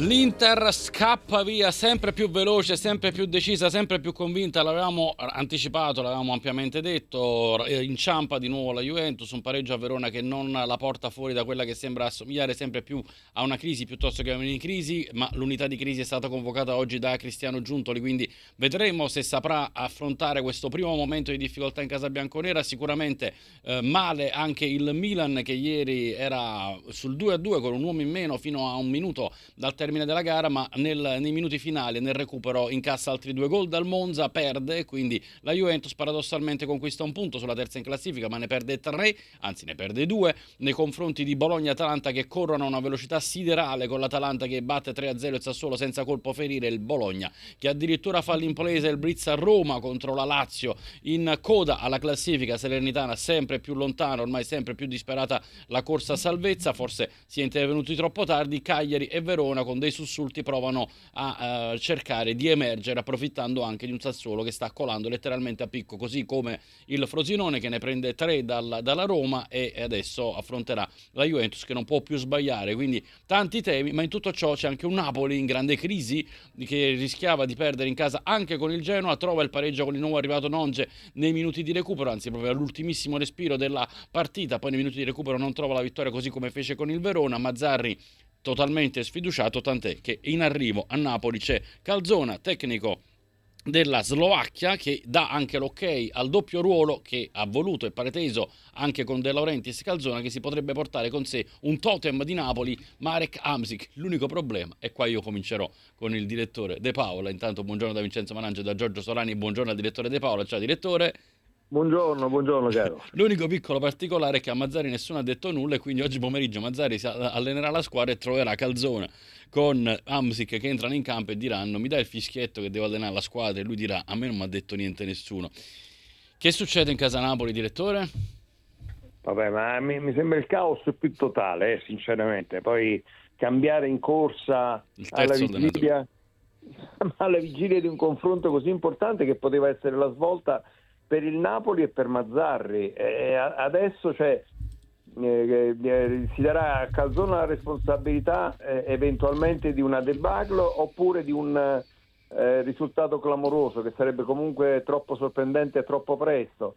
L'Inter scappa via sempre più veloce, sempre più decisa, sempre più convinta. L'avevamo anticipato, l'avevamo ampiamente detto. Inciampa di nuovo la Juventus, un pareggio a Verona che non la porta fuori da quella che sembra assomigliare sempre più a una crisi piuttosto che a una crisi. Ma l'unità di crisi è stata convocata oggi da Cristiano Giuntoli, quindi vedremo se saprà affrontare questo primo momento di difficoltà in casa bianconera. Sicuramente eh, male anche il Milan che ieri era sul 2-2 con un uomo in meno fino a un minuto dal termine termine della gara, ma nel, nei minuti finali, nel recupero, incassa altri due gol dal Monza, perde, quindi la Juventus paradossalmente conquista un punto sulla terza in classifica, ma ne perde tre, anzi ne perde due, nei confronti di Bologna e Atalanta che corrono a una velocità siderale con l'Atalanta che batte 3-0 il Sassuolo senza colpo ferire il Bologna, che addirittura fa l'impresa il Blitz a Roma contro la Lazio in coda alla classifica Salernitana, sempre più lontana, ormai sempre più disperata la corsa a salvezza, forse si è intervenuti troppo tardi, Cagliari e Verona con dei sussulti provano a uh, cercare di emergere approfittando anche di un Sassuolo che sta colando letteralmente a picco, così come il Frosinone che ne prende tre dal, dalla Roma e adesso affronterà la Juventus che non può più sbagliare, quindi tanti temi, ma in tutto ciò c'è anche un Napoli in grande crisi che rischiava di perdere in casa anche con il Genoa, trova il pareggio con il nuovo arrivato Nonge nei minuti di recupero, anzi proprio all'ultimissimo respiro della partita, poi nei minuti di recupero non trova la vittoria così come fece con il Verona, Mazzarri totalmente sfiduciato, tant'è che in arrivo a Napoli c'è Calzona, tecnico della Slovacchia che dà anche l'ok al doppio ruolo che ha voluto e pareteso anche con De Laurentiis Calzona che si potrebbe portare con sé un totem di Napoli Marek Amsic l'unico problema e qua io comincerò con il direttore De Paola. Intanto buongiorno da Vincenzo Manangio da Giorgio Solani. Buongiorno al direttore De Paola. Ciao direttore Buongiorno, buongiorno caro. L'unico piccolo particolare è che a Mazzari nessuno ha detto nulla e quindi oggi pomeriggio Mazzari si allenerà la squadra e troverà Calzona con Amsic che entrano in campo e diranno mi dai il fischietto che devo allenare la squadra e lui dirà a me non mi ha detto niente nessuno. Che succede in casa Napoli, direttore? Vabbè, ma mi, mi sembra il caos più totale, eh, sinceramente. Poi cambiare in corsa alla vigilia, alla vigilia di un confronto così importante che poteva essere la svolta per il Napoli e per Mazzarri. E adesso cioè, eh, eh, si darà a Calzona la responsabilità eh, eventualmente di una debacle oppure di un eh, risultato clamoroso che sarebbe comunque troppo sorprendente e troppo presto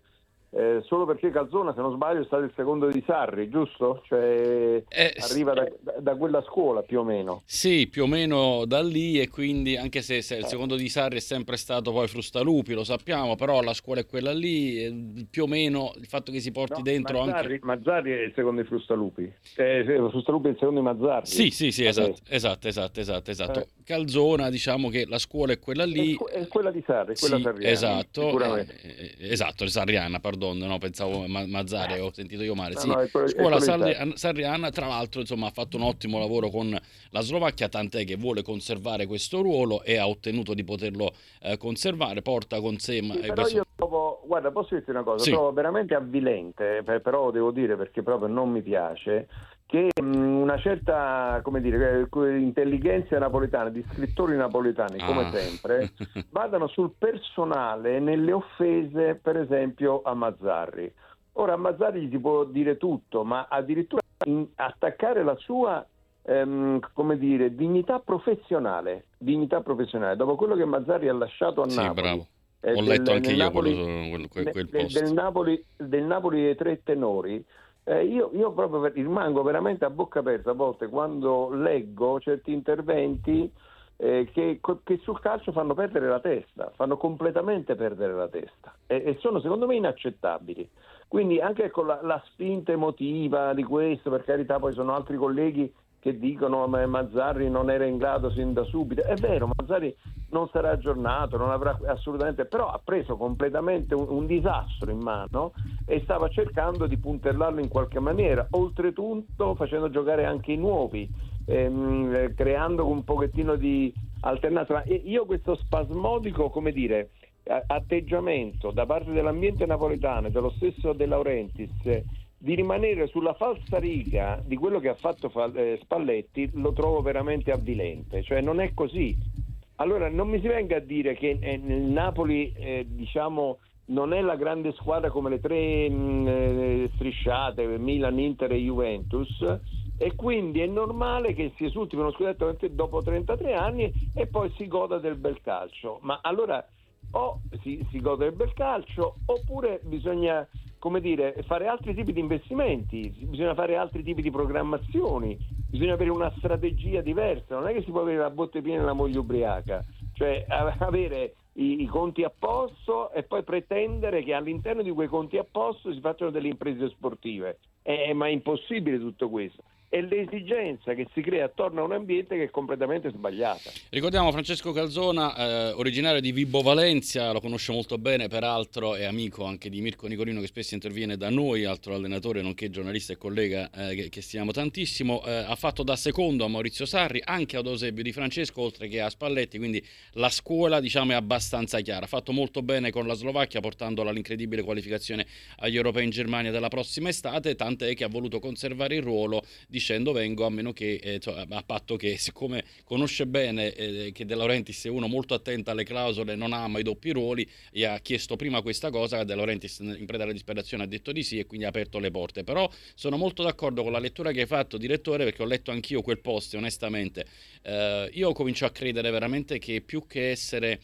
eh, solo perché Calzona, se non sbaglio, è stato il secondo di Sarri, giusto? Cioè, eh, arriva da, da, quella scuola più o meno. Sì, più o meno da lì e quindi anche se, se il secondo di Sarri è sempre stato poi Frustalupi, lo sappiamo, però la scuola è quella lì, più o meno il fatto che si porti no, dentro Mazzarri, anche... Mazzarri è il secondo di Frustalupi, eh, Frustalupi è il secondo di Mazzarri. Sì, sì, sì, esatto, esatto, esatto, esatto, esatto. Eh. Calzona, diciamo che la scuola è quella lì. È, è quella di Sarri, quella sì, sarriana. Esatto, eh, eh, esatto, Sarriana, perdono, no, pensavo Mazzare, ho sentito io male. No, sì. no, quello, scuola Sarri, Sarriana, tra l'altro, insomma, ha fatto un ottimo lavoro con la Slovacchia, tant'è che vuole conservare questo ruolo e ha ottenuto di poterlo eh, conservare, porta con sé... Sì, però questo... io trovo, guarda, posso dirti una cosa, sì. trovo veramente avvilente, però devo dire perché proprio non mi piace che una certa come dire, eh, intelligenza napoletana, di scrittori napoletani come ah. sempre, vadano sul personale nelle offese, per esempio a Mazzarri. Ora a Mazzarri gli si può dire tutto, ma addirittura attaccare la sua ehm, come dire, dignità professionale, dignità professionale, dopo quello che Mazzarri ha lasciato a sì, Napoli. Bravo. Ho del, letto anche io Napoli, quello, quel, quel del, del, Napoli, del Napoli dei tre tenori eh, io, io, proprio rimango veramente a bocca aperta a volte quando leggo certi interventi eh, che, che, sul calcio fanno perdere la testa, fanno completamente perdere la testa e, e sono secondo me inaccettabili. Quindi anche con la, la, spinta emotiva di questo, per carità poi sono altri colleghi che dicono che Mazzarri non era in grado sin da subito. È vero, Mazzarri non sarà aggiornato, non avrà assolutamente, però ha preso completamente un, un disastro in mano e stava cercando di puntellarlo in qualche maniera, oltretutto facendo giocare anche i nuovi, ehm, creando un pochettino di alternativa. E io questo spasmodico, come dire, atteggiamento da parte dell'ambiente napoletano e dello stesso De Laurentiis di rimanere sulla falsa riga di quello che ha fatto eh, Spalletti lo trovo veramente avvilente, cioè non è così. Allora non mi si venga a dire che eh, nel Napoli eh, diciamo non è la grande squadra come le tre mh, mm, eh, strisciate, Milan, Inter e Juventus, e quindi è normale che si esulti per uno scudetto dopo 33 anni e poi si goda del bel calcio. Ma allora o si, si gode del bel calcio oppure bisogna come dire, fare altri tipi di investimenti, bisogna fare altri tipi di programmazioni, bisogna avere una strategia diversa, non è che si può avere la botte piena e la moglie ubriaca, cioè avere i, i, conti a posto e poi pretendere che all'interno di quei conti a posto si facciano delle imprese sportive. Eh, ma è impossibile tutto questo è l'esigenza che si crea attorno a un ambiente che è completamente sbagliata. Ricordiamo Francesco Calzona, eh, originario di Vibo Valencia, lo conosce molto bene, peraltro è amico anche di Mirko Nicolino che spesso interviene da noi, altro allenatore nonché giornalista e collega eh, che, che, stiamo tantissimo. Eh, ha fatto da secondo a Maurizio Sarri, anche ad Eusebio di Francesco, oltre che a Spalletti, quindi la scuola diciamo è abbastanza chiara. Ha fatto molto bene con la Slovacchia portandola all'incredibile qualificazione agli europei in Germania della prossima estate, tant'è che ha voluto conservare il ruolo di dicendo vengo a meno che, eh, a patto che siccome conosce bene eh, che De Laurentiis è uno molto attento alle clausole, non ama i doppi ruoli, gli ha chiesto prima questa cosa, De Laurentiis in preda alla disperazione ha detto di sì e quindi ha aperto le porte. Però sono molto d'accordo con la lettura che hai fatto, direttore, perché ho letto anch'io quel post, onestamente. Eh, io comincio a credere veramente che più che essere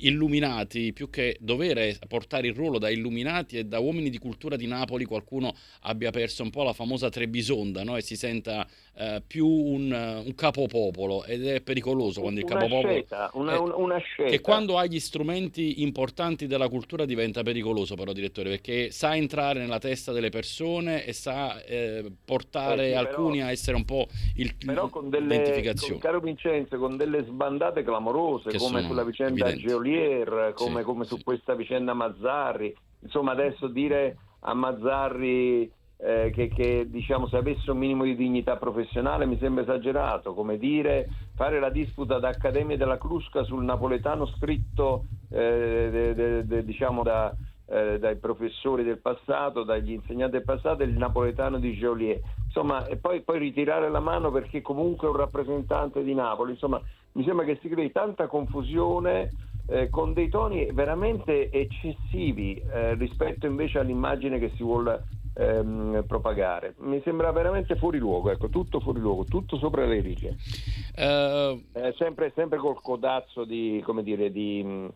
illuminati, più che dovere portare il ruolo da illuminati e da uomini di cultura di Napoli, qualcuno abbia perso un po' la famosa Trebisonda no? e si senta eh, più un, un, capopopolo ed è pericoloso quando il capopopolo... Scelta, una, una, una scelta. Che quando hai gli strumenti importanti della cultura diventa pericoloso però, direttore, perché sa entrare nella testa delle persone e sa eh, portare eh sì, alcuni però, a essere un po' il, però con delle, con, caro Vincenzo, con delle sbandate clamorose, che come sulla vicenda Geologia Geolier, come, sì, come su sì. questa vicenda Mazzarri. Insomma, adesso dire a Mazzarri eh, che, che diciamo, se avesse un minimo di dignità professionale mi sembra esagerato, come dire fare la disputa da Accademia della Crusca sul napoletano scritto eh, de, de, de, diciamo da, eh, dai professori del passato, dagli insegnanti del passato, il napoletano di Geolier. Insomma, e poi, poi ritirare la mano perché comunque è un rappresentante di Napoli. Insomma, mi sembra che si crei tanta confusione eh, con dei toni veramente eccessivi eh, rispetto invece all'immagine che si vuole ehm, propagare. Mi sembra veramente fuori luogo, ecco, tutto fuori luogo, tutto sopra le righe. Uh... sempre, sempre, col codazzo di, come dire, di,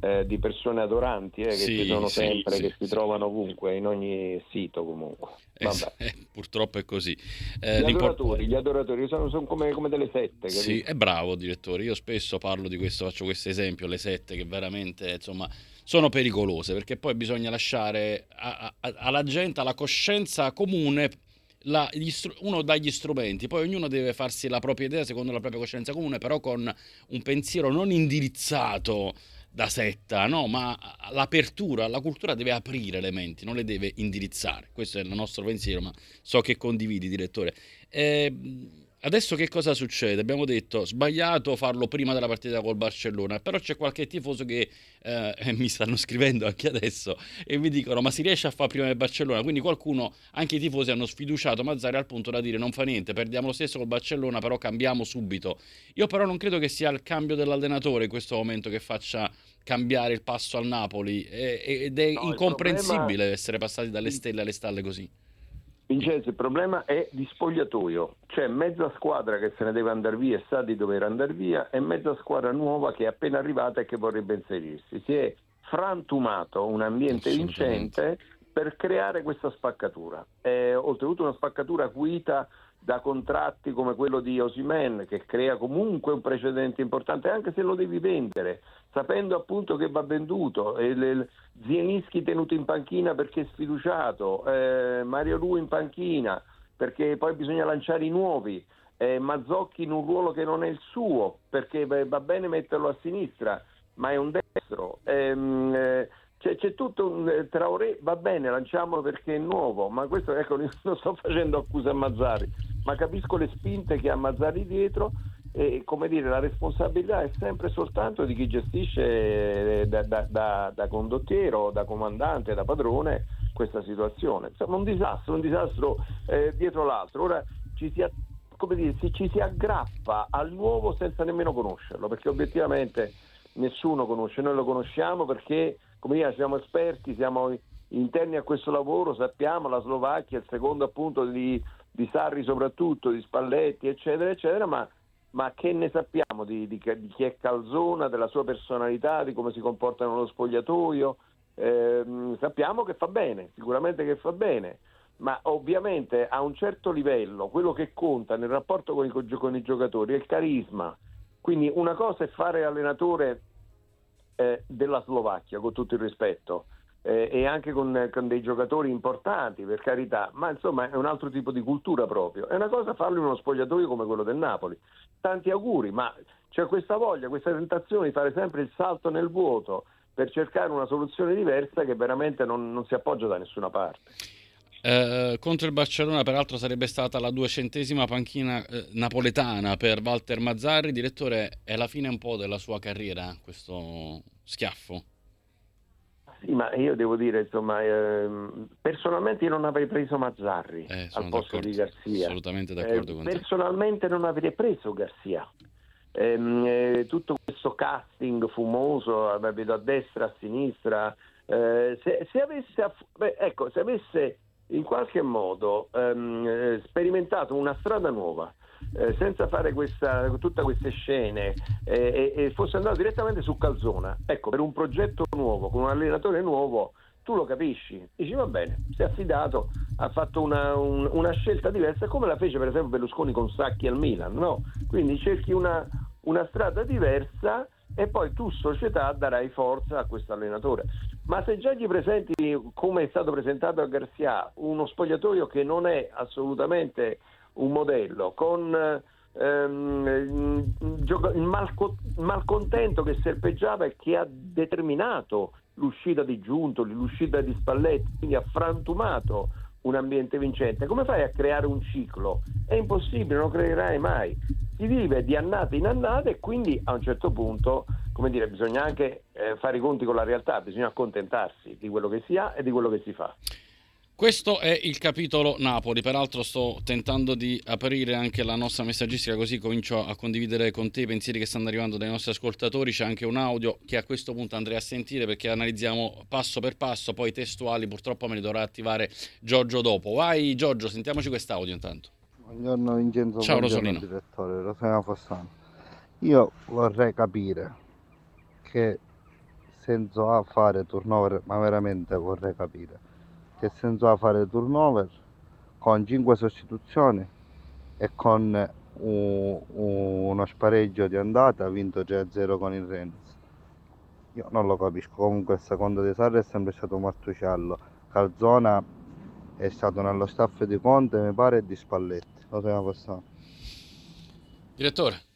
eh, di persone adoranti eh, che sì, ci sono sempre, sì, che sì, si trovano ovunque, in ogni sito comunque. Eh, eh, purtroppo è così. Eh, gli, adoratori, gli adoratori sono, sono come, come, delle sette. Capito? Sì, è bravo direttore. Io spesso parlo di questo, faccio questo esempio, le sette che veramente insomma sono pericolose perché poi bisogna lasciare a, a, alla gente, alla coscienza comune la, str- uno dà gli strumenti, poi ognuno deve farsi la propria idea secondo la propria coscienza comune, però con un pensiero non indirizzato da setta, no, ma l'apertura, la cultura deve aprire le menti, non le deve indirizzare. Questo è il nostro pensiero, ma so che condividi, direttore. Eh, Adesso che cosa succede? Abbiamo detto sbagliato farlo prima della partita col Barcellona, però c'è qualche tifoso che eh, mi stanno scrivendo anche adesso e mi dicono ma si riesce a fare prima del Barcellona? Quindi qualcuno, anche i tifosi hanno sfiduciato Mazzari al punto da dire non fa niente, perdiamo lo stesso col Barcellona, però cambiamo subito. Io però non credo che sia il cambio dell'allenatore in questo momento che faccia cambiare il passo al Napoli ed è no, incomprensibile problema... essere passati dalle stelle alle stalle così. Vincenzo, il problema è di spogliatoio, c'è mezza squadra che se ne deve andare via e sa di dover andare via e mezza squadra nuova che è appena arrivata e che vorrebbe inserirsi. Si è frantumato un ambiente vincente per creare questa spaccatura. È, oltretutto una spaccatura acuita da contratti come quello di Osimen che crea comunque un precedente importante anche se lo devi vendere sapendo appunto che va venduto. E Zienischi tenuto in panchina perché sfiduciato eh, Mario Lu in panchina perché poi bisogna lanciare i nuovi eh, Mazzocchi in un ruolo che non è il suo perché va bene metterlo a sinistra ma è un destro. Ehm, eh, c'è, c'è, tutto un eh, Traoré, va bene, lanciamolo perché è nuovo, ma questo ecco, non sto facendo accuse a Mazzari ma capisco le spinte che ha Mazzari dietro e come dire la responsabilità è sempre soltanto di chi gestisce eh, da, da, da, da condottiero, da comandante, da padrone questa situazione. Insomma, un disastro, un disastro eh, dietro l'altro. Ora ci si, dire, ci si aggrappa al nuovo senza nemmeno conoscerlo, perché obiettivamente nessuno conosce, noi lo conosciamo perché come dire, siamo esperti, siamo interni a questo lavoro, sappiamo la Slovacchia, il secondo appunto di, di Sarri soprattutto, di Spalletti, eccetera, eccetera, ma, ma che ne sappiamo di, di, di, chi è Calzona, della sua personalità, di come si comporta nello spogliatoio? Eh, sappiamo che fa bene, sicuramente che fa bene, ma ovviamente a un certo livello quello che conta nel rapporto con i, con i giocatori è il carisma. Quindi una cosa è fare allenatore eh, della Slovacchia, con tutto il rispetto, eh, e anche con, con, dei giocatori importanti, per carità, ma insomma è un altro tipo di cultura proprio. È una cosa farlo in uno spogliatoio come quello del Napoli. Tanti auguri, ma c'è questa voglia, questa tentazione di fare sempre il salto nel vuoto per cercare una soluzione diversa che veramente non, non si appoggia da nessuna parte. Eh, contro il Barcellona, peraltro, sarebbe stata la duecentesima panchina eh, napoletana per Walter Mazzarri. Direttore, è la fine un po' della sua carriera questo schiaffo? Sì, ma io devo dire, insomma, ehm, personalmente io non avrei preso Mazzarri eh, al posto di Garzia. Assolutamente d'accordo eh, con Personalmente non avrei preso Garzia. Ehm, eh, tutto questo casting fumoso, vedo a destra, a sinistra, eh, se, se, avesse, beh, ecco, se avesse in qualche modo ehm, eh, sperimentato una strada nuova, eh, senza fare questa, tutte queste scene eh, e, e, fosse andato direttamente su Calzona, ecco, per un progetto nuovo, con un allenatore nuovo, tu lo capisci, dici va bene, si è affidato, ha fatto una, un, una scelta diversa come la fece per esempio Berlusconi con Sacchi al Milan, no? Quindi cerchi una, una strada diversa e poi tu società darai forza a questo allenatore. Ma se già gli presenti, come è stato presentato a Garcia, uno spogliatoio che non è assolutamente un modello, con ehm, il malco- malcontento che serpeggiava e che ha determinato l'uscita di Giuntoli, l'uscita di Spalletti, quindi ha frantumato un ambiente vincente. Come fai a creare un ciclo? È impossibile, non creerai mai. Si vive di annate in annate e quindi a un certo punto, come dire, bisogna anche eh, fare i conti con la realtà, bisogna accontentarsi di quello che si ha e di quello che si fa. Questo è il capitolo Napoli, peraltro sto tentando di aprire anche la nostra messaggistica così comincio a condividere con te i pensieri che stanno arrivando dai nostri ascoltatori, c'è anche un audio che a questo punto andrei a sentire perché analizziamo passo per passo, poi i testuali purtroppo me li dovrà attivare Giorgio dopo. Vai Giorgio, sentiamoci quest'audio intanto. Buongiorno Vincenzo, Ciao buongiorno Rosolino. direttore, Rosolino Fossano. Io vorrei capire che senso ha fare turnover, ma veramente vorrei capire che senso ha fare turnover con 5 sostituzioni e con un, uno spareggio di andata vinto 3-0 con il Rennes. Io non lo capisco, comunque il secondo di Sarri è sempre stato Martuciallo, Calzona è stato nello staff di Conte, mi pare, e di Spalletti. Lo sappiamo passare. Direttore.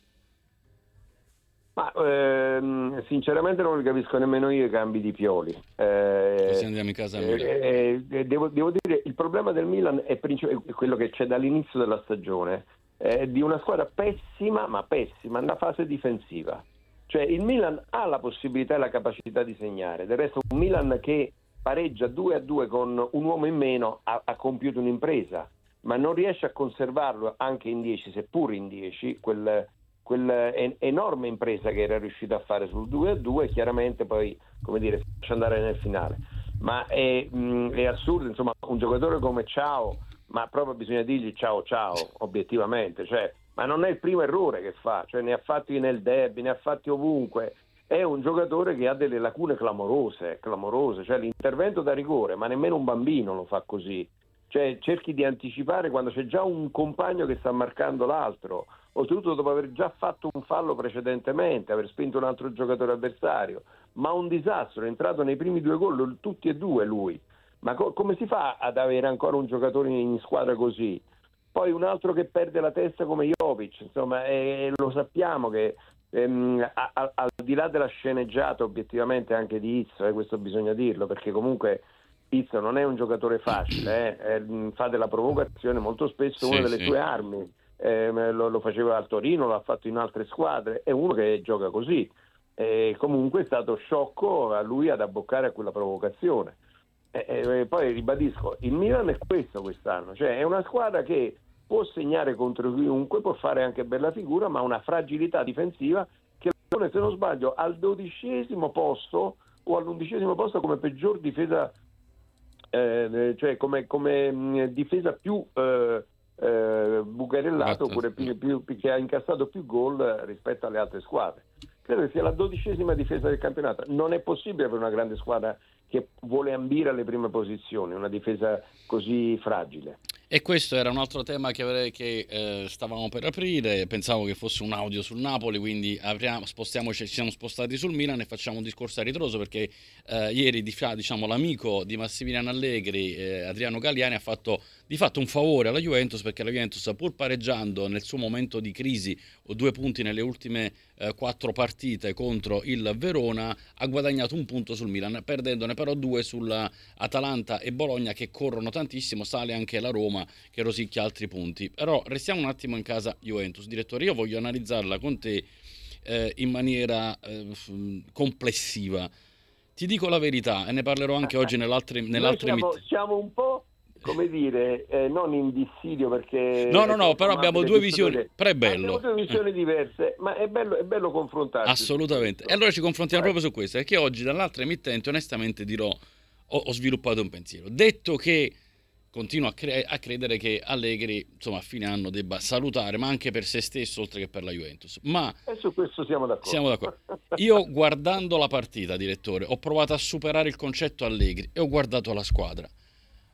Ma ehm, sinceramente non li capisco nemmeno io i cambi di Pioli. Eh, Così andiamo in casa a Milano. eh, eh, devo, devo dire, il problema del Milan è, princip- è quello che c'è dall'inizio della stagione, è di una squadra pessima, ma pessima, nella fase difensiva. Cioè il Milan ha la possibilità e la capacità di segnare, del resto un Milan che pareggia 2 a 2 con un uomo in meno ha, ha compiuto un'impresa, ma non riesce a conservarlo anche in 10, seppur in 10, quel quell'enorme impresa che era riuscito a fare sul 2 a 2 chiaramente poi come dire faccia andare nel finale. Ma è, mh, è, assurdo insomma un giocatore come Ciao ma proprio bisogna dirgli ciao ciao obiettivamente cioè, ma non è il primo errore che fa cioè ne ha fatti nel derby ne ha fatti ovunque. È un giocatore che ha delle lacune clamorose clamorose cioè l'intervento da rigore ma nemmeno un bambino lo fa così. Cioè cerchi di anticipare quando c'è già un compagno che sta marcando l'altro oltretutto dopo aver già fatto un fallo precedentemente, aver spinto un altro giocatore avversario, ma un disastro, è entrato nei primi due gol, tutti e due lui. Ma co- come si fa ad avere ancora un giocatore in squadra così? Poi un altro che perde la testa come Jovic, insomma, eh, lo sappiamo che ehm, a- a- al di là della sceneggiata obiettivamente anche di Izzo, eh, questo bisogna dirlo, perché comunque Izzo non è un giocatore facile, eh, eh, fa della provocazione molto spesso Sì, una delle sì. sue armi eh, lo, lo, faceva al Torino, l'ha fatto in altre squadre, è uno che gioca così. E comunque è stato sciocco a lui ad abboccare a quella provocazione. eh, eh, poi ribadisco, il Milan è questo quest'anno, cioè è una squadra che può segnare contro chiunque, può fare anche bella figura, ma ha una fragilità difensiva che se non sbaglio al dodicesimo posto o all'undicesimo posto come peggior difesa, eh, cioè come, come mh, difesa più eh, eh, bucarellato oppure più, più, che ha incassato più gol rispetto alle altre squadre. Credo che sia la dodicesima difesa del campionato. Non è possibile per una grande squadra che vuole ambire alle prime posizioni, una difesa così fragile. E questo era un altro tema che, che eh, stavamo per aprire, pensavo che fosse un audio sul Napoli, quindi apriamo, spostiamoci, ci siamo spostati sul Milan e facciamo un discorso a ritroso perché eh, ieri diciamo, l'amico di Massimiliano Allegri, eh, Adriano Galliani, ha fatto di fatto un favore alla Juventus perché la Juventus pur pareggiando nel suo momento di crisi o due punti nelle ultime eh, quattro partite contro il Verona ha guadagnato un punto sul Milan perdendone però due sull'Atalanta e Bologna che corrono tantissimo sale anche la Roma che rosicchia altri punti però restiamo un attimo in casa Juventus direttore io voglio analizzarla con te eh, in maniera eh, complessiva ti dico la verità e ne parlerò anche oggi nell'altre, nell'altre siamo, siamo un po' come dire, eh, non in dissidio perché... No, no, no, però abbiamo due visioni, però è bello. Abbiamo due visioni diverse, ma è bello, è bello confrontarsi. Assolutamente. E allora ci confrontiamo proprio su questo, perché oggi dall'altra emittente onestamente dirò, ho, ho sviluppato un pensiero. Detto che continuo a, cre- a, credere che Allegri, insomma, a fine anno debba salutare, ma anche per se stesso, oltre che per la Juventus. Ma e su questo siamo d'accordo. Siamo d'accordo. Io guardando la partita, direttore, ho provato a superare il concetto Allegri e ho guardato la squadra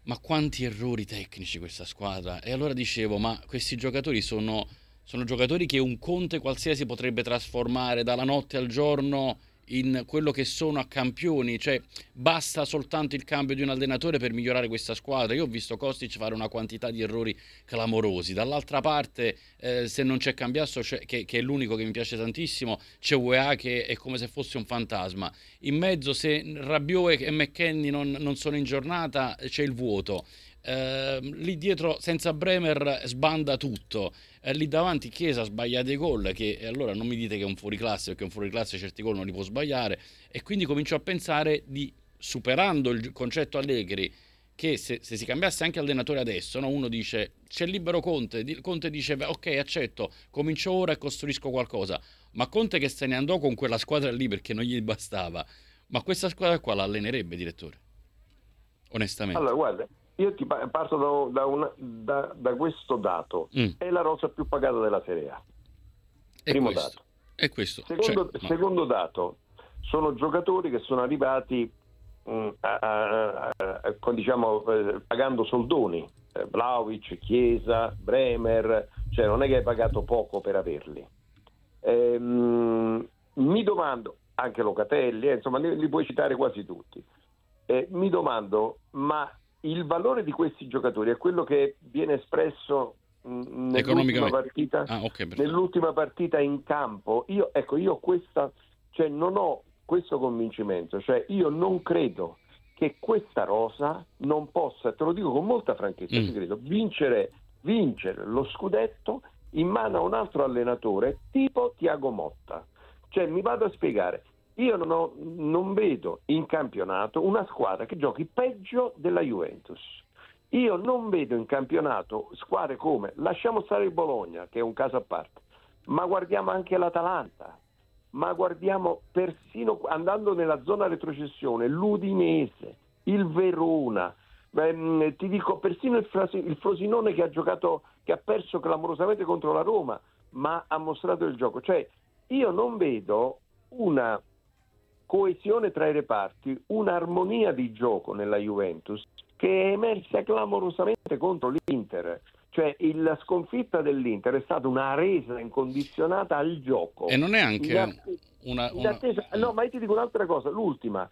ma quanti errori tecnici questa squadra. E allora dicevo, ma questi giocatori sono, sono giocatori che un Conte qualsiasi potrebbe trasformare dalla notte al giorno in quello che sono a campioni, cioè basta soltanto il cambio di un allenatore per migliorare questa squadra. Io ho visto Kostic fare una quantità di errori clamorosi. Dall'altra parte, eh, se non c'è Cambiasso, che, che, è l'unico che mi piace tantissimo, c'è UEA che è come se fosse un fantasma. In mezzo, se Rabiot e McKenny non, non sono in giornata, c'è il vuoto. Uh, lì dietro senza Bremer sbanda tutto. Uh, lì davanti Chiesa sbaglia dei gol che allora non mi dite che è un fuoriclasse perché un fuoriclasse certi gol non li può sbagliare. E quindi comincio a pensare di superando il concetto Allegri che se, se si cambiasse anche allenatore adesso no? uno dice c'è libero Conte Conte dice ok accetto comincio ora e costruisco qualcosa ma Conte che se ne andò con quella squadra lì perché non gli bastava. Ma questa squadra qua l'allenerebbe direttore? Onestamente. Allora guarda io ti parto da, da, una, da, da questo dato. Mm. È la rosa più pagata della Serie A. Primo questo. dato. È questo. Secondo, cioè, secondo dato, sono giocatori che sono arrivati mh, mm, a, a, a, con, diciamo, eh, pagando soldoni. Eh, Vlaovic, Chiesa, Bremer, cioè non è che hai pagato poco per averli. Eh, mh, mi domando, anche Locatelli, eh, insomma li, li, puoi citare quasi tutti. Eh, mi domando, ma il valore di questi giocatori è quello che viene espresso nell'ultima partita, ah, okay, nell'ultima partita, in campo. Io, ecco, io questa, cioè non ho questo convincimento, cioè io non credo che questa rosa non possa, te lo dico con molta franchezza, mm. credo, vincere, vincere lo scudetto in mano a un altro allenatore tipo Tiago Motta. Cioè mi vado a spiegare, io non, ho, non vedo in campionato una squadra che giochi peggio della Juventus. Io non vedo in campionato squadre come, lasciamo stare il Bologna, che è un caso a parte, ma guardiamo anche l'Atalanta, ma guardiamo persino andando nella zona retrocessione, l'Udinese, il Verona, ehm, ti dico persino il, il, Frosinone che ha giocato, che ha perso clamorosamente contro la Roma, ma ha mostrato il gioco. Cioè, io non vedo una coesione tra i reparti, un'armonia di gioco nella Juventus che è emersa clamorosamente contro l'Inter. Cioè il, la sconfitta dell'Inter è stata una resa incondizionata al gioco. E non è anche attesa, una, una... Attesa, no, ma io ti dico un'altra cosa, l'ultima.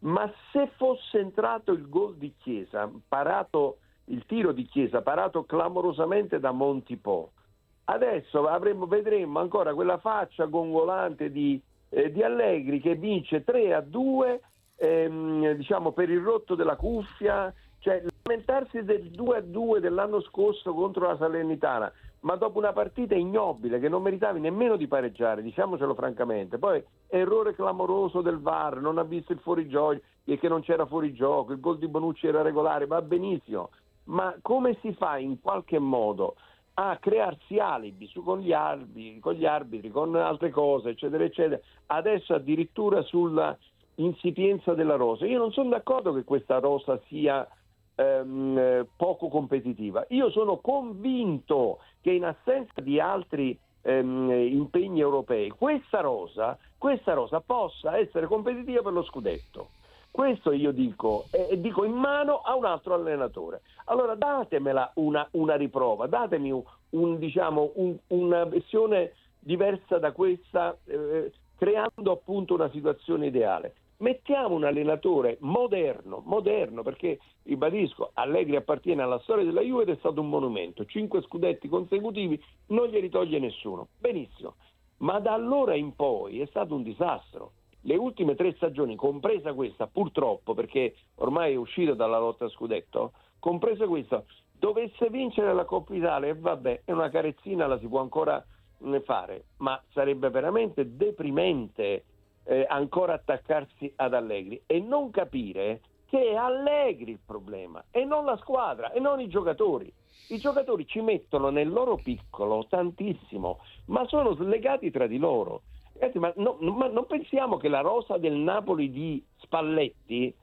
Ma se fosse entrato il gol di Chiesa, parato il tiro di Chiesa, parato clamorosamente da Montipò, adesso avremo, vedremo ancora quella faccia gongolante di eh, di Allegri che vince 3 a 2 ehm, diciamo, per il rotto della cuffia, cioè lamentarsi del 2 a 2 dell'anno scorso contro la Salernitana, ma dopo una partita ignobile che non meritavi nemmeno di pareggiare, diciamocelo francamente. Poi errore clamoroso del VAR, non ha visto il fuorigioco e che non c'era fuorigioco, il gol di Bonucci era regolare, va benissimo, ma come si fa in qualche modo a crearsi alibi su, con, gli arbitri, con gli arbitri, con altre cose, eccetera, eccetera, adesso addirittura sulla insipienza della rosa. Io non sono d'accordo che questa rosa sia ehm, poco competitiva. Io sono convinto che in assenza di altri ehm, impegni europei questa rosa, questa rosa possa essere competitiva per lo scudetto. Questo io dico, e dico in mano a un altro allenatore. Allora datemela una, una riprova, datemi un, un, diciamo, un, una versione diversa da questa, eh, creando appunto una situazione ideale. Mettiamo un allenatore moderno, moderno perché, ribadisco, Allegri appartiene alla storia della Juve ed è stato un monumento, cinque scudetti consecutivi non glieli toglie nessuno, benissimo, ma da allora in poi è stato un disastro le ultime tre stagioni, compresa questa, purtroppo, perché ormai è uscito dalla lotta a scudetto, compresa questa, dovesse vincere la Coppa Italia, e vabbè, è una carezzina, la si può ancora mm, fare, ma sarebbe veramente deprimente eh, ancora attaccarsi ad Allegri e non capire che è Allegri il problema e non la squadra e non i giocatori. I giocatori ci mettono nel loro piccolo tantissimo, ma sono slegati tra di loro. Ragazzi, ma, no, ma non pensiamo che la rosa del Napoli di Spalletti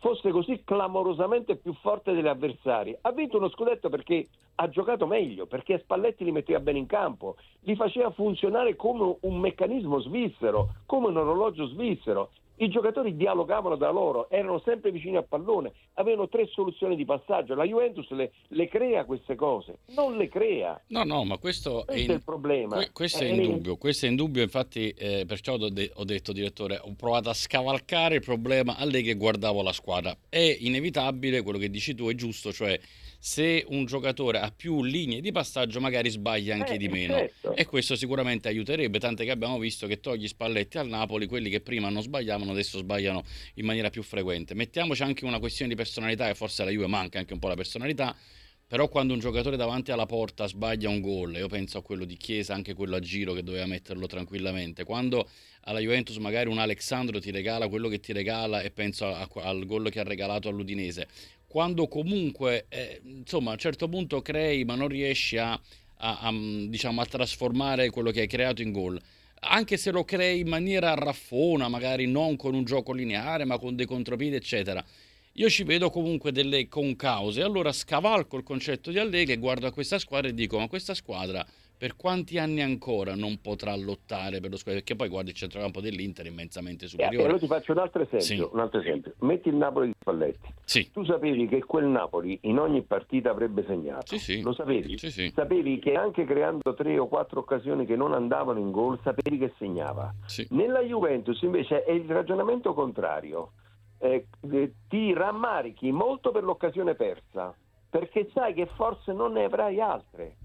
fosse così clamorosamente più forte degli avversari. Ha vinto uno scudetto perché ha giocato meglio, perché Spalletti li metteva bene in campo, li faceva funzionare come un meccanismo svizzero, come un orologio svizzero. I giocatori dialogavano da loro, erano sempre vicini al pallone, avevano tre soluzioni di passaggio. La Juventus le, le crea queste cose, non le crea. No, no, ma questo, questo è, in, il problema. Que- questo è, è indubbio, questo è indubbio. Infatti, eh, perciò ho, de- ho, detto, direttore, ho provato a scavalcare il problema a lei che guardavo la squadra. È inevitabile quello che dici tu, è giusto, cioè se un giocatore ha più linee di passaggio magari sbaglia anche eh, di meno certo. e questo sicuramente aiuterebbe, tant'è che abbiamo visto che togli Spalletti al Napoli, quelli che prima non sbagliavano adesso sbagliano in maniera più frequente. Mettiamoci anche una questione di personalità e forse alla Juve manca anche un po' la personalità, però quando un giocatore davanti alla porta sbaglia un gol, io penso a quello di Chiesa, anche quello a giro che doveva metterlo tranquillamente, quando alla Juventus magari un Alexandro ti regala quello che ti regala e penso a, a, al gol che ha regalato all'Udinese, quando comunque eh, insomma a un certo punto crei ma non riesci a, a, diciamo, a trasformare quello che hai creato in gol anche se lo crei in maniera raffona magari non con un gioco lineare ma con dei contropiedi eccetera io ci vedo comunque delle concause. Allora scavalco il concetto di Allegri e guardo a questa squadra e dico ma questa squadra per quanti anni ancora non potrà lottare per lo scudetto? Perché poi guardi il centrocampo dell'Inter immensamente superiore. Eh, allora ti faccio un altro esempio. Sì. Un altro esempio. Metti il Napoli di Spalletti. Sì. Tu sapevi che quel Napoli in ogni partita avrebbe segnato. Sì, sì. Lo sapevi? Sì, sì. Sapevi che anche creando tre o quattro occasioni che non andavano in gol, sapevi che segnava. Sì. Nella Juventus invece è il ragionamento contrario. Eh, eh ti rammarichi molto per l'occasione persa perché sai che forse non ne avrai altre.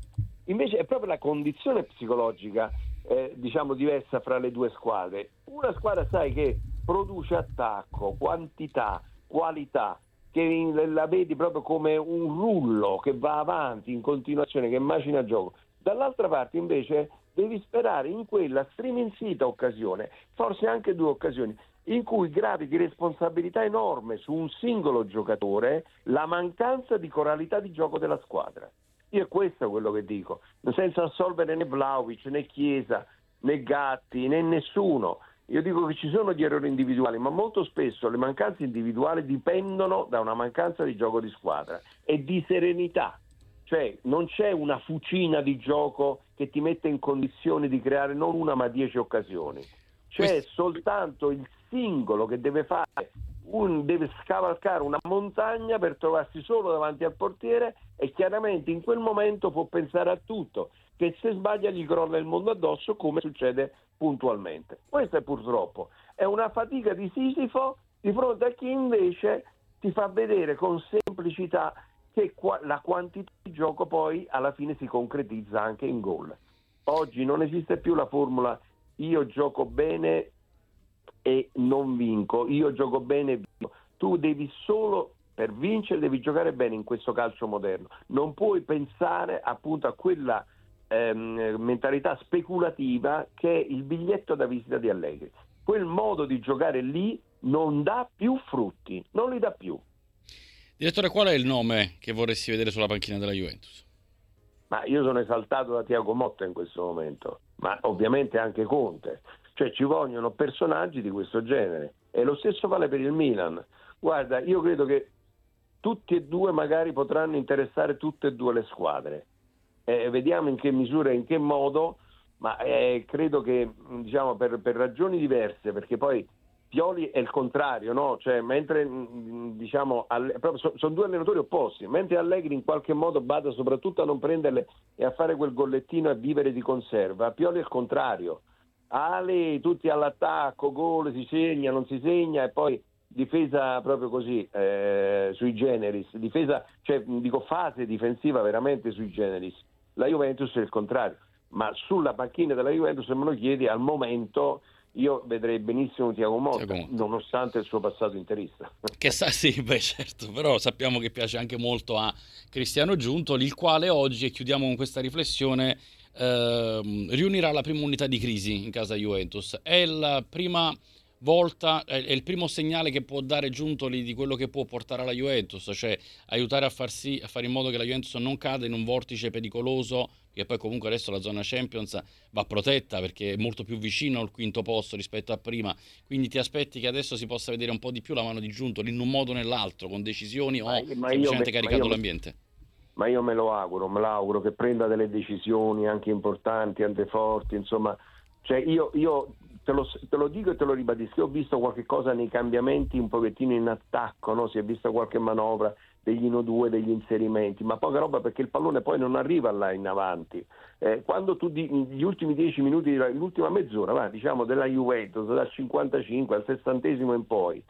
Invece è proprio la condizione psicologica eh, diciamo diversa fra le due squadre. Una squadra sai che produce attacco, quantità, qualità, che la vedi proprio come un rullo che va avanti in continuazione, che macina gioco. Dall'altra parte invece devi sperare in quella striminzita occasione, forse anche due occasioni, in cui gravichi responsabilità enorme su un singolo giocatore la mancanza di coralità di gioco della squadra. Io è questo quello che dico, senza assolvere né Vlaovic, né Chiesa, né Gatti, né nessuno. Io dico che ci sono gli errori individuali, ma molto spesso le mancanze individuali dipendono da una mancanza di gioco di squadra e di serenità. Cioè non c'è una fucina di gioco che ti mette in condizione di creare non una ma dieci occasioni. C'è soltanto il singolo che deve fare un, deve scavalcare una montagna per trovarsi solo davanti al portiere e chiaramente in quel momento può pensare a tutto, che se sbaglia gli crolla il mondo addosso come succede puntualmente. Questa è purtroppo è una fatica di Sisifo di fronte a chi invece ti fa vedere con semplicità che la quantità di gioco poi alla fine si concretizza anche in gol. Oggi non esiste più la formula io gioco bene e non vinco, io gioco bene e vinco. Tu devi solo per vincere devi giocare bene in questo calcio moderno. Non puoi pensare appunto a quella ehm, mentalità speculativa che è il biglietto da visita di Allegri. Quel modo di giocare lì non dà più frutti, non li dà più. Direttore, qual è il nome che vorresti vedere sulla panchina della Juventus? Ma io sono esaltato da Tiago Motta in questo momento, ma ovviamente anche Conte. Cioè ci vogliono personaggi di questo genere. E lo stesso vale per il Milan. Guarda, io credo che tutti e due magari potranno interessare tutte e due le squadre. Eh, vediamo in che misura e in che modo, ma eh, credo che diciamo, per, per ragioni diverse, perché poi Pioli è il contrario, no? cioè, mentre diciamo, sono, sono due allenatori opposti, mentre Allegri in qualche modo bada soprattutto a non prenderle e a fare quel gollettino a vivere di conserva, Pioli è il contrario. Ale, tutti all'attacco, gol, si segna, non si segna e poi difesa proprio così, eh, sui generis, difesa, cioè dico fase difensiva veramente sui generis. La Juventus è il contrario, ma sulla panchina della Juventus se me lo chiedi al momento io vedrei benissimo Tiago Motta, nonostante il suo passato interista. Che sa, sì, beh certo, però sappiamo che piace anche molto a Cristiano Giuntoli, il quale oggi, e chiudiamo con questa riflessione, eh, riunirà la prima unità di crisi in casa Juventus. È la prima volta, è il primo segnale che può dare Giuntoli di quello che può portare alla Juventus, cioè aiutare a far, sì, a fare in modo che la Juventus non cada in un vortice pericoloso che poi comunque adesso la zona Champions va protetta perché è molto più vicino al quinto posto rispetto a prima, quindi ti aspetti che adesso si possa vedere un po' di più la mano di Giuntoli in un modo o nell'altro, con decisioni o ma semplicemente io, caricato l'ambiente? Ma io me lo auguro, me lo auguro che prenda delle decisioni anche importanti, anche forti, insomma, cioè io, io te, lo, te, lo, dico e te lo ribadisco, ho visto qualche cosa nei cambiamenti un pochettino in attacco, no? si è vista qualche manovra, degli 1-2, degli inserimenti, ma poca roba perché il pallone poi non arriva là in avanti. Eh, quando tu di, gli ultimi 10 minuti, l'ultima mezz'ora, va, diciamo della Juventus, dal 55 al 60 in poi,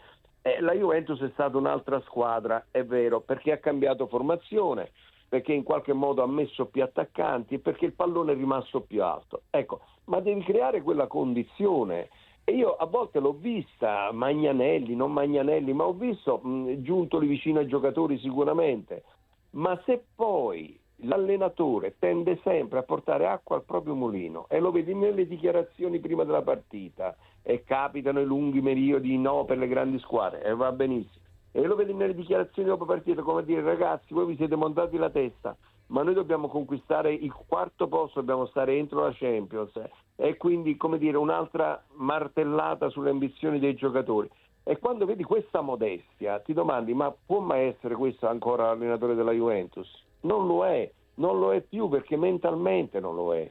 eh, la Juventus è stata un'altra squadra, è vero, perché ha cambiato formazione, perché in qualche modo ha messo più attaccanti e perché il pallone è rimasto più alto. Ecco, ma devi creare quella condizione. E io a volte l'ho vista, Magnanelli, non Magnanelli, ma ho visto mh, Giuntoli vicino ai giocatori sicuramente. Ma se poi l'allenatore tende sempre a portare acqua al proprio mulino e lo vedi nelle dichiarazioni prima della partita e capitano i lunghi periodi no per le grandi squadre e va benissimo e lo vedi nelle dichiarazioni dopo partita come dire ragazzi voi vi siete montati la testa ma noi dobbiamo conquistare il quarto posto, dobbiamo stare entro la Champions e quindi come dire un'altra martellata sulle ambizioni dei giocatori. E quando vedi questa modestia ti domandi ma può mai essere questo ancora l'allenatore della Juventus? Non lo è, non lo è più perché mentalmente non lo è.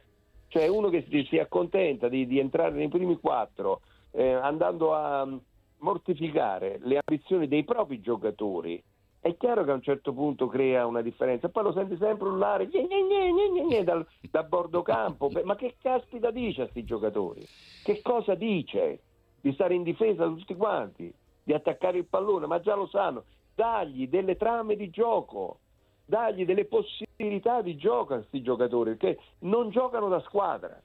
Cioè uno che si, si accontenta di, di, entrare nei primi quattro eh, andando a mortificare le ambizioni dei propri giocatori è chiaro che a un certo punto crea una differenza. Poi lo senti sempre urlare gne, gne, gne, dal, da bordo campo. Ma che caspita dice a questi giocatori? Che cosa dice? Di stare in difesa tutti quanti, di attaccare il pallone, ma già lo sanno. Dagli delle trame di gioco, dagli delle possibilità di gioco a questi giocatori, che non giocano da squadra.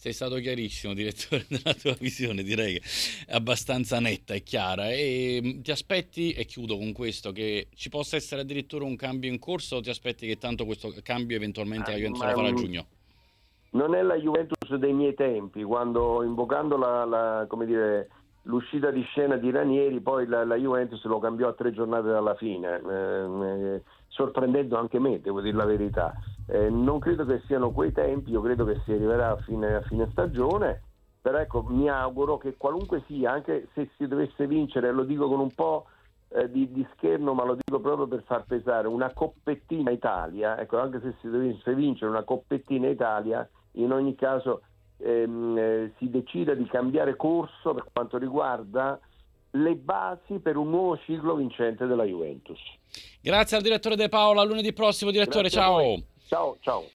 Sei stato chiarissimo, direttore, nella tua visione, direi che è abbastanza netta e chiara. E mm, ti aspetti, e chiudo con questo, che ci possa essere addirittura un cambio in corso o ti aspetti che tanto questo cambio eventualmente la Juventus lo farà a giugno? Non è la Juventus dei miei tempi, quando invocando la, la, dire, l'uscita di scena di Ranieri, poi la, la, Juventus lo cambiò a tre giornate dalla fine, eh, eh, sorprendendo anche me, devo dire la verità. Eh, non credo che siano quei tempi, io credo che si arriverà a fine, a fine stagione, però ecco, mi auguro che qualunque sia, anche se si dovesse vincere, lo dico con un po' eh, di, di, scherno, ma lo dico proprio per far pesare, una coppettina Italia, ecco, anche se si dovesse vincere una coppettina Italia, in ogni caso ehm, eh, si decida di cambiare corso per quanto riguarda le basi per un nuovo ciclo vincente della Juventus. Grazie al direttore De Paola, lunedì prossimo direttore, Grazie ciao. Ciao, ciao.